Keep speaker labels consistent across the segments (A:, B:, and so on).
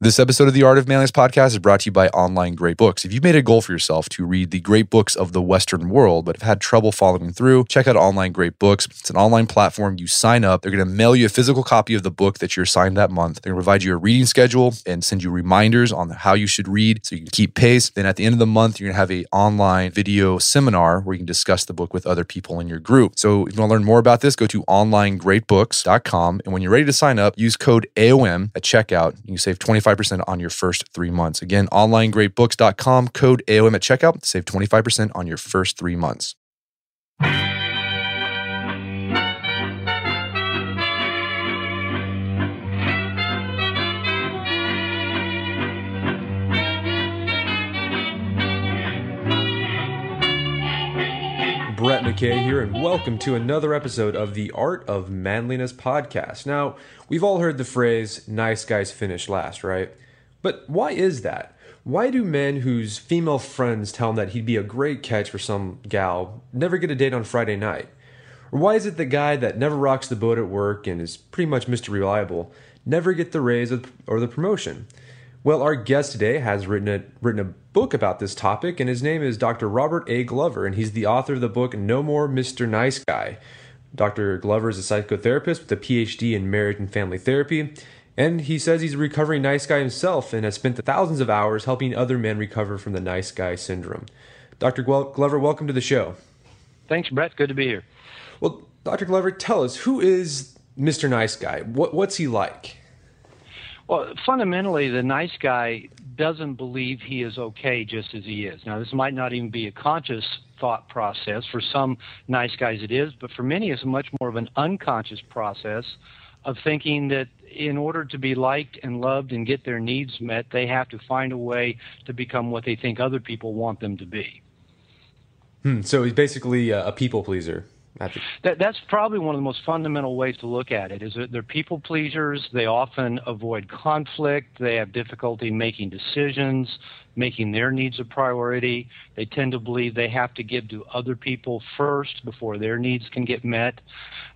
A: This episode of the Art of Manliness podcast is brought to you by Online Great Books. If you've made a goal for yourself to read the great books of the Western world, but have had trouble following through, check out Online Great Books. It's an online platform. You sign up, they're going to mail you a physical copy of the book that you're assigned that month. They're going to provide you a reading schedule and send you reminders on how you should read so you can keep pace. Then at the end of the month, you're going to have a online video seminar where you can discuss the book with other people in your group. So if you want to learn more about this, go to onlinegreatbooks.com. And when you're ready to sign up, use code AOM at checkout. You can save 25% on your first three months. Again, onlinegreatbooks.com, code AOM at checkout, save 25% on your first three months. McKay here, and welcome to another episode of the Art of Manliness podcast. Now, we've all heard the phrase, nice guys finish last, right? But why is that? Why do men whose female friends tell them that he'd be a great catch for some gal never get a date on Friday night? Or why is it the guy that never rocks the boat at work and is pretty much Mr. Reliable never get the raise or the promotion? Well, our guest today has written a, written a book about this topic, and his name is Dr. Robert A. Glover, and he's the author of the book No More Mr. Nice Guy. Dr. Glover is a psychotherapist with a PhD in marriage and family therapy, and he says he's a recovering nice guy himself and has spent thousands of hours helping other men recover from the nice guy syndrome. Dr. Glover, welcome to the show.
B: Thanks, Brett. Good to be here.
A: Well, Dr. Glover, tell us who is Mr. Nice Guy? What, what's he like?
B: Well, fundamentally, the nice guy doesn't believe he is okay just as he is. Now, this might not even be a conscious thought process. For some nice guys, it is, but for many, it's much more of an unconscious process of thinking that in order to be liked and loved and get their needs met, they have to find a way to become what they think other people want them to be.
A: Hmm, so he's basically a people pleaser.
B: That, that's probably one of the most fundamental ways to look at it. Is that they're people pleasers. They often avoid conflict. They have difficulty making decisions, making their needs a priority. They tend to believe they have to give to other people first before their needs can get met.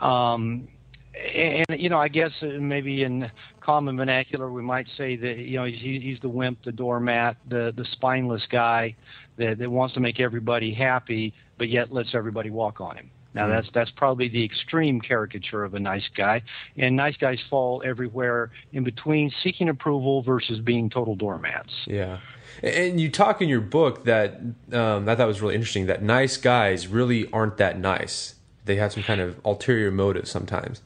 B: Um, and you know, I guess maybe in common vernacular, we might say that you know he's, he's the wimp, the doormat, the the spineless guy that, that wants to make everybody happy, but yet lets everybody walk on him. Now that's that's probably the extreme caricature of a nice guy, and nice guys fall everywhere in between seeking approval versus being total doormats.
A: Yeah, and you talk in your book that um, I thought was really interesting that nice guys really aren't that nice. They have some kind of ulterior motive sometimes.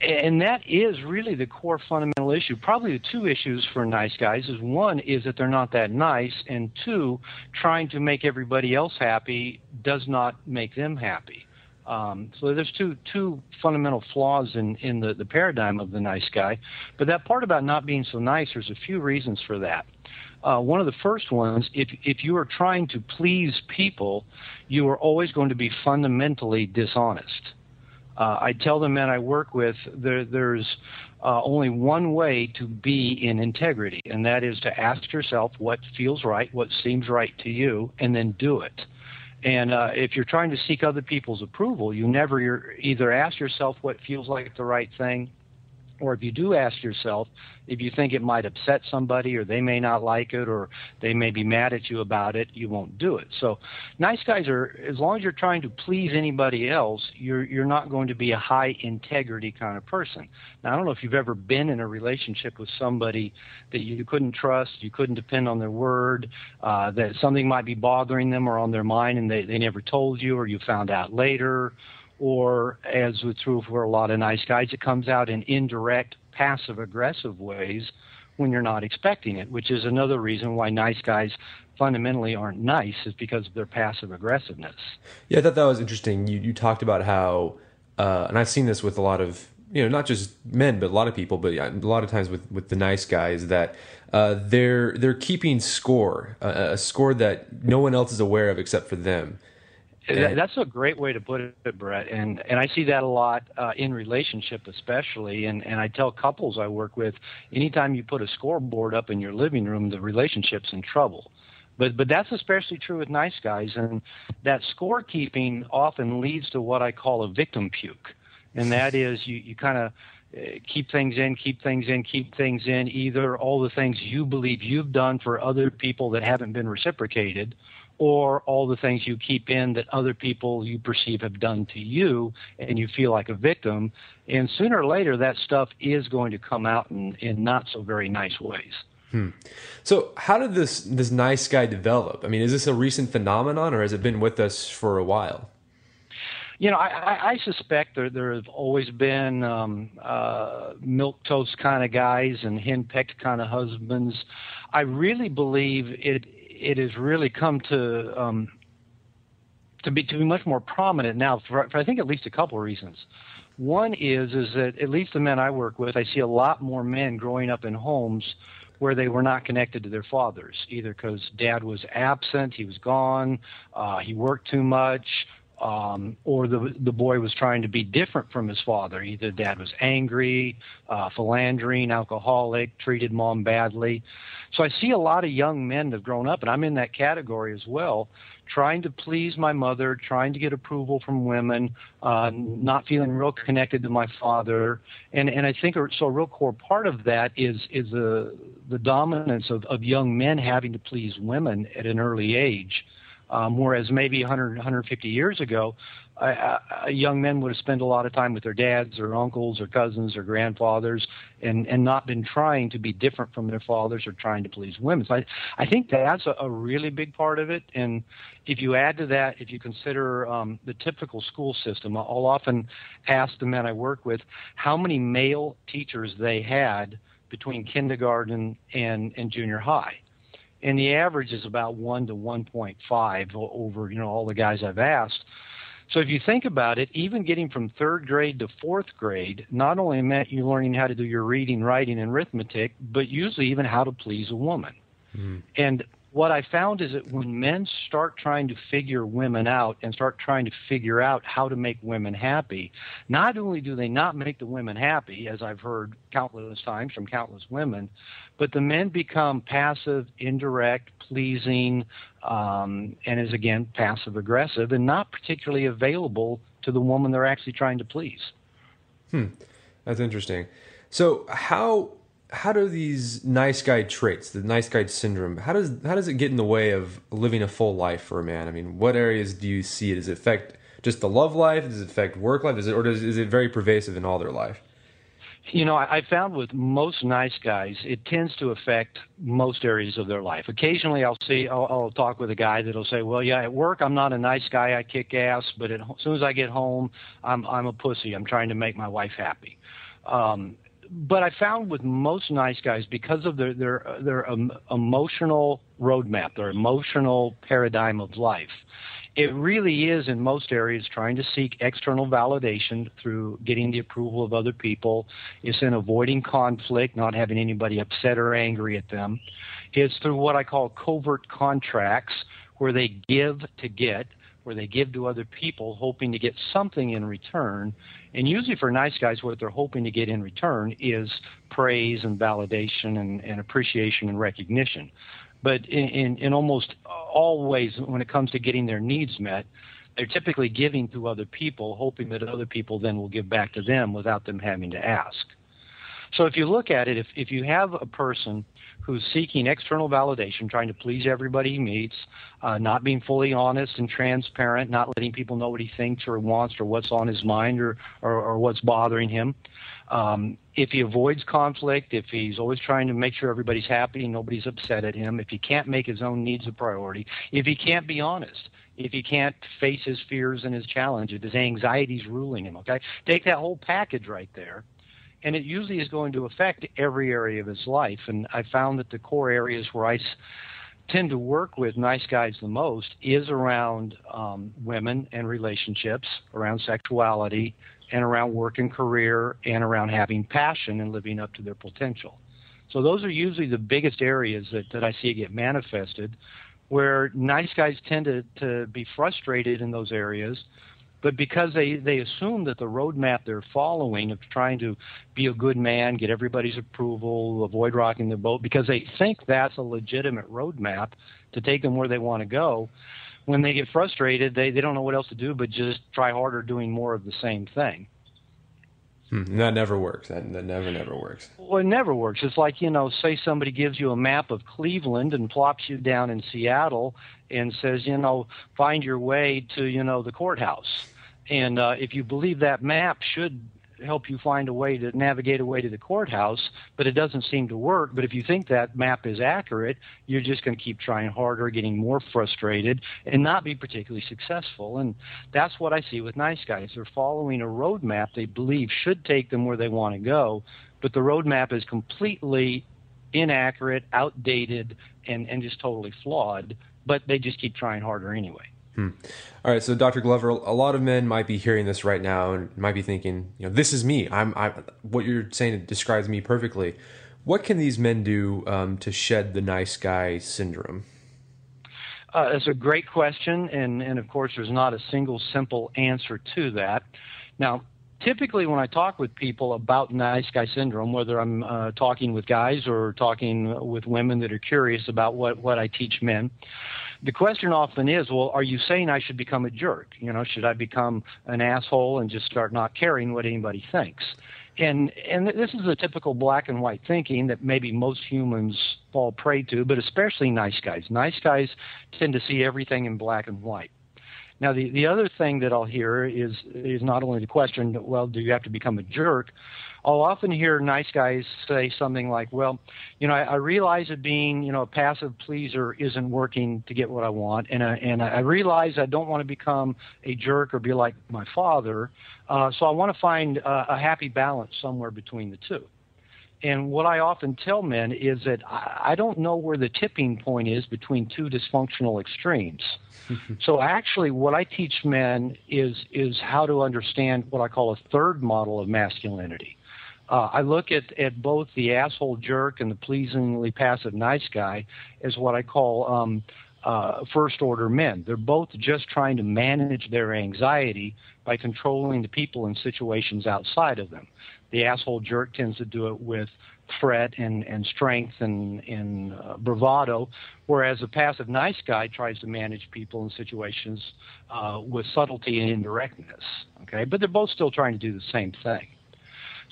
B: And that is really the core fundamental issue. Probably the two issues for nice guys is one is that they're not that nice, and two, trying to make everybody else happy does not make them happy. Um, so there's two two fundamental flaws in in the the paradigm of the nice guy, but that part about not being so nice, there's a few reasons for that. Uh, one of the first ones, if if you are trying to please people, you are always going to be fundamentally dishonest. Uh, I tell the men I work with there, there's uh, only one way to be in integrity, and that is to ask yourself what feels right, what seems right to you, and then do it. And uh, if you're trying to seek other people's approval, you never either ask yourself what feels like the right thing, or if you do ask yourself if you think it might upset somebody or they may not like it or they may be mad at you about it, you won't do it. So nice guys are as long as you're trying to please anybody else, you're you're not going to be a high integrity kind of person. Now I don't know if you've ever been in a relationship with somebody that you couldn't trust, you couldn't depend on their word, uh, that something might be bothering them or on their mind and they, they never told you or you found out later or as with true for a lot of nice guys, it comes out in indirect, passive aggressive ways when you're not expecting it, which is another reason why nice guys fundamentally aren't nice is because of their passive aggressiveness.
A: Yeah, I thought that was interesting. You you talked about how
C: uh, and I've seen this with a lot of you know not just men but a lot of people but a lot of times with with the nice guys that uh, they're they're keeping score uh, a score that no one else is aware of except for them
B: that's a great way to put it brett and and i see that a lot uh, in relationship especially and and i tell couples i work with anytime you put a scoreboard up in your living room the relationship's in trouble. But but that's especially true with nice guys and that scorekeeping often leads to what i call a victim puke and that is you, you kind of uh, keep things in, keep things in, keep things in, either all the things you believe you've done for other people that haven't been reciprocated, or all the things you keep in that other people you perceive have done to you and you feel like a victim. And sooner or later, that stuff is going to come out in, in not so very nice ways.
C: Hmm. So, how did this this nice guy develop? I mean, is this a recent phenomenon, or has it been with us for a while?
B: you know, I, I suspect there there have always been um, uh, milquetoast kind of guys and henpecked kind of husbands. I really believe it it has really come to um, to be to be much more prominent now for, for I think at least a couple of reasons. One is is that at least the men I work with, I see a lot more men growing up in homes where they were not connected to their fathers, either because dad was absent, he was gone, uh, he worked too much, um, or the the boy was trying to be different from his father. Either dad was angry, uh, philandering, alcoholic, treated mom badly. So I see a lot of young men that have grown up, and I'm in that category as well, trying to please my mother, trying to get approval from women, uh, not feeling real connected to my father, and and I think so. A real core part of that is is the the dominance of of young men having to please women at an early age. Um, whereas maybe 100, 150 years ago, uh, young men would have spent a lot of time with their dads or uncles or cousins or grandfathers and, and not been trying to be different from their fathers or trying to please women. So I, I think that's a, a really big part of it. And if you add to that, if you consider um, the typical school system, I'll often ask the men I work with how many male teachers they had between kindergarten and, and junior high and the average is about 1 to 1.5 over you know all the guys I've asked. So if you think about it, even getting from third grade to fourth grade not only meant you learning how to do your reading, writing, and arithmetic, but usually even how to please a woman. Mm. And what I found is that when men start trying to figure women out and start trying to figure out how to make women happy, not only do they not make the women happy, as I've heard countless times from countless women, but the men become passive, indirect, pleasing, um, and is again passive aggressive and not particularly available to the woman they're actually trying to please.
C: Hmm, that's interesting. So how how do these nice guy traits, the nice guy syndrome, how does how does it get in the way of living a full life for a man? I mean, what areas do you see it? Does it affect just the love life? Does it affect work life? Is it or does, is it very pervasive in all their life?
B: You know, I, found with most nice guys, it tends to affect most areas of their life. Occasionally, I'll see, I'll, I'll talk with a guy that'll say, "Well, yeah, at work, I'm not a nice guy. I kick ass, but at, as soon as I get home, I'm I'm a pussy. I'm trying to make my wife happy." Um, but I found with most nice guys because of their their their um, emotional roadmap, their emotional paradigm of life, it really is in most areas trying to seek external validation through getting the approval of other people. It's in avoiding conflict, not having anybody upset or angry at them. It's through what I call covert contracts, where they give to get where they give to other people hoping to get something in return. And usually for nice guys, what they're hoping to get in return is praise and validation and, and appreciation and recognition. But in, in, in almost all ways, when it comes to getting their needs met, they're typically giving to other people, hoping that other people then will give back to them without them having to ask. So if you look at it, if, if you have a person who's seeking external validation, trying to please everybody he meets, uh, not being fully honest and transparent, not letting people know what he thinks or wants or what's on his mind or, or, or what's bothering him. Um, if he avoids conflict, if he's always trying to make sure everybody's happy and nobody's upset at him, if he can't make his own needs a priority, if he can't be honest, if he can't face his fears and his challenges, if his anxiety's ruling him, okay? Take that whole package right there and it usually is going to affect every area of his life. And I found that the core areas where I tend to work with nice guys the most is around um, women and relationships, around sexuality, and around work and career, and around having passion and living up to their potential. So those are usually the biggest areas that, that I see get manifested, where nice guys tend to, to be frustrated in those areas but because they, they assume that the roadmap they're following of trying to be a good man, get everybody's approval, avoid rocking the boat, because they think that's a legitimate roadmap to take them where they want to go, when they get frustrated, they, they don't know what else to do but just try harder doing more of the same thing.
C: Hmm, that never works. That, that never, never works.
B: Well, it never works. It's like, you know, say somebody gives you a map of Cleveland and plops you down in Seattle and says, you know, find your way to, you know, the courthouse and uh, if you believe that map should help you find a way to navigate a way to the courthouse, but it doesn't seem to work. But if you think that map is accurate, you're just going to keep trying harder, getting more frustrated, and not be particularly successful. And that's what I see with nice guys. They're following a roadmap they believe should take them where they want to go, but the roadmap is completely inaccurate, outdated, and, and just totally flawed, but they just keep trying harder anyway.
C: Hmm. All right, so Dr. Glover, a lot of men might be hearing this right now and might be thinking, you know, this is me. I'm, I'm what you're saying describes me perfectly. What can these men do um, to shed the nice guy syndrome?
B: Uh, it's a great question, and, and of course, there's not a single simple answer to that. Now, typically, when I talk with people about nice guy syndrome, whether I'm uh, talking with guys or talking with women that are curious about what, what I teach men, the question often is, well, are you saying I should become a jerk? You know, should I become an asshole and just start not caring what anybody thinks? And and this is a typical black and white thinking that maybe most humans fall prey to, but especially nice guys. Nice guys tend to see everything in black and white. Now, the, the other thing that I'll hear is is not only the question, well, do you have to become a jerk? I'll often hear nice guys say something like, "Well, you know, I, I realize that being, you know, a passive pleaser isn't working to get what I want, and I, and I realize I don't want to become a jerk or be like my father, uh, so I want to find uh, a happy balance somewhere between the two." And what I often tell men is that I don't know where the tipping point is between two dysfunctional extremes. so actually, what I teach men is is how to understand what I call a third model of masculinity. Uh, I look at, at both the asshole jerk and the pleasingly passive nice guy as what I call um, uh, first order men. They're both just trying to manage their anxiety by controlling the people and situations outside of them. The asshole jerk tends to do it with threat and, and strength and, and uh, bravado, whereas a passive nice guy tries to manage people and situations uh, with subtlety and indirectness. Okay, but they're both still trying to do the same thing.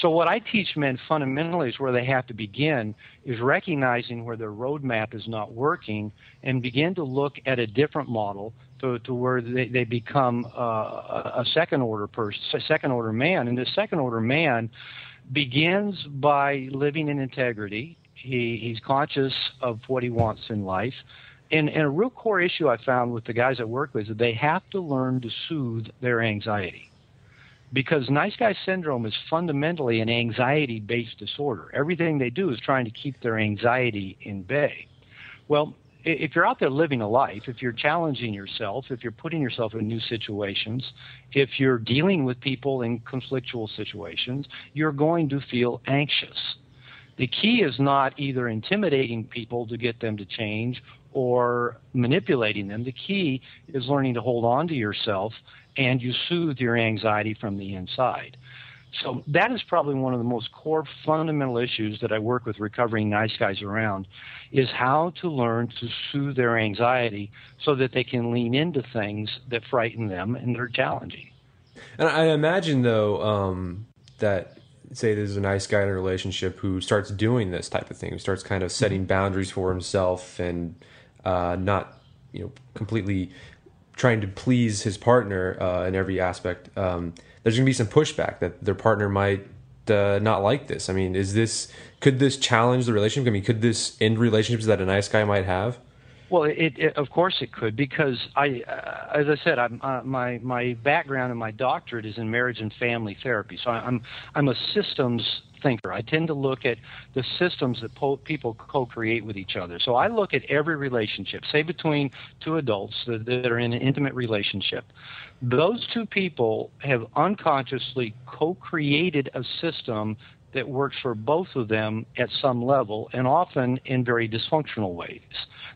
B: So what I teach men fundamentally is where they have to begin is recognizing where their roadmap is not working and begin to look at a different model to, to where they, they become uh, a second order person, second order man. And this second order man begins by living in integrity. He, he's conscious of what he wants in life. And, and a real core issue I found with the guys I work with is that they have to learn to soothe their anxiety because nice guy syndrome is fundamentally an anxiety based disorder. Everything they do is trying to keep their anxiety in bay. Well, if you're out there living a life, if you're challenging yourself, if you're putting yourself in new situations, if you're dealing with people in conflictual situations, you're going to feel anxious. The key is not either intimidating people to get them to change or manipulating them. The key is learning to hold on to yourself and you soothe your anxiety from the inside. So that is probably one of the most core fundamental issues that I work with recovering nice guys around is how to learn to soothe their anxiety so that they can lean into things that frighten them and they're challenging.
C: And I imagine though um, that say there's a nice guy in a relationship who starts doing this type of thing, who starts kind of setting boundaries for himself and uh, not you know completely trying to please his partner uh, in every aspect, um, there's going to be some pushback that their partner might uh, not like this. I mean, is this could this challenge the relationship? I mean, could this end relationships that a nice guy might have?
B: Well, it, it, of course it could because I, uh, as I said, I'm, uh, my my background and my doctorate is in marriage and family therapy. So I'm I'm a systems thinker. I tend to look at the systems that po- people co-create with each other. So I look at every relationship, say between two adults that, that are in an intimate relationship. Those two people have unconsciously co-created a system that works for both of them at some level and often in very dysfunctional ways.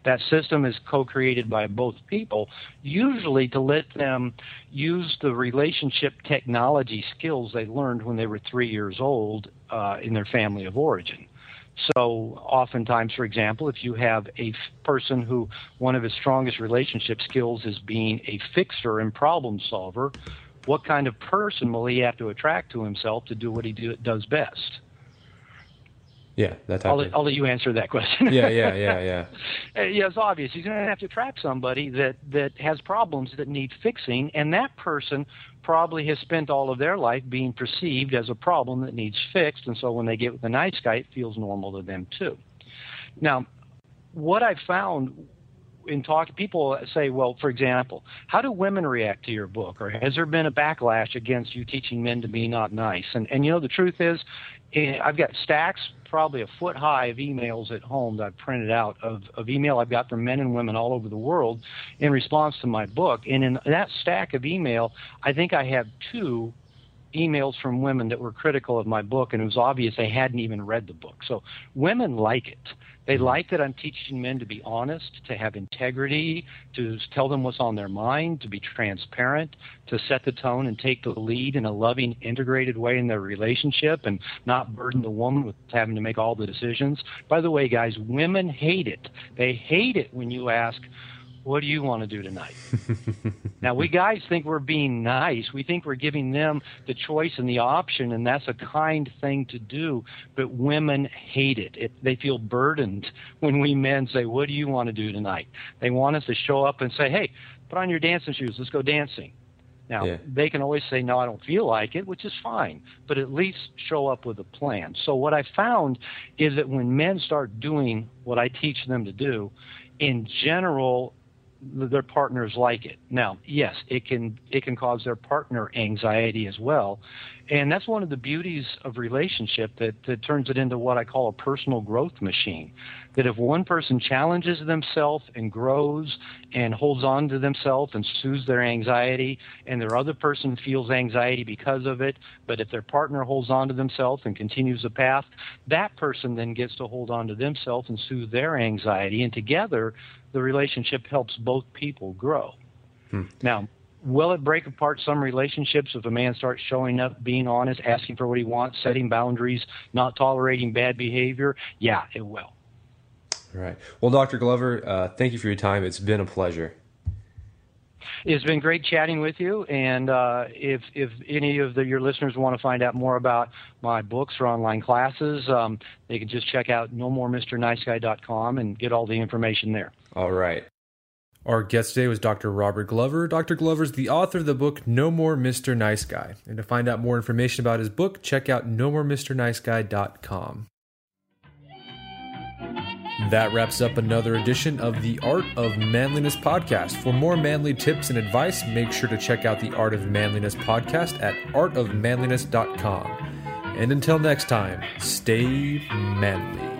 B: That system is co created by both people, usually to let them use the relationship technology skills they learned when they were three years old uh, in their family of origin. So, oftentimes, for example, if you have a f- person who one of his strongest relationship skills is being a fixer and problem solver, what kind of person will he have to attract to himself to do what he do, does best?
C: Yeah, that's.
B: I'll, let, I'll let you answer that question.
C: yeah, yeah, yeah, yeah.
B: Uh, yeah, it's obvious. He's going to have to attract somebody that that has problems that need fixing, and that person probably has spent all of their life being perceived as a problem that needs fixed, and so when they get with a nice guy, it feels normal to them too. Now, what I've found in talking, people say, well, for example, how do women react to your book, or has there been a backlash against you teaching men to be not nice? And and you know the truth is, eh, I've got stacks, probably a foot high, of emails at home that I've printed out of of email I've got from men and women all over the world in response to my book. And in that stack of email, I think I have two emails from women that were critical of my book, and it was obvious they hadn't even read the book. So women like it. They like that I'm teaching men to be honest, to have integrity, to tell them what's on their mind, to be transparent, to set the tone and take the lead in a loving, integrated way in their relationship and not burden the woman with having to make all the decisions. By the way, guys, women hate it. They hate it when you ask, what do you want to do tonight? now, we guys think we're being nice. We think we're giving them the choice and the option, and that's a kind thing to do. But women hate it. it. They feel burdened when we men say, What do you want to do tonight? They want us to show up and say, Hey, put on your dancing shoes. Let's go dancing. Now, yeah. they can always say, No, I don't feel like it, which is fine, but at least show up with a plan. So, what I found is that when men start doing what I teach them to do, in general, their partners like it. Now, yes, it can it can cause their partner anxiety as well, and that's one of the beauties of relationship that, that turns it into what I call a personal growth machine. That if one person challenges themselves and grows and holds on to themselves and soothes their anxiety, and their other person feels anxiety because of it, but if their partner holds on to themselves and continues the path, that person then gets to hold on to themselves and soothe their anxiety, and together the relationship helps both people grow. Hmm. Now, will it break apart some relationships if a man starts showing up, being honest, asking for what he wants, setting boundaries, not tolerating bad behavior? Yeah, it will.
C: All right. Well, Dr. Glover, uh, thank you for your time. It's been a pleasure.
B: It's been great chatting with you. And uh, if if any of the, your listeners want to find out more about my books or online classes, um, they can just check out nomoremrniceguy.com and get all the information there.
C: All right. Our guest today was Dr. Robert Glover. Dr. Glover is the author of the book No More Mr. Nice Guy. And to find out more information about his book, check out nomoremrniceguy.com. That wraps up another edition of the Art of Manliness podcast. For more manly tips and advice, make sure to check out the Art of Manliness podcast at artofmanliness.com. And until next time, stay manly.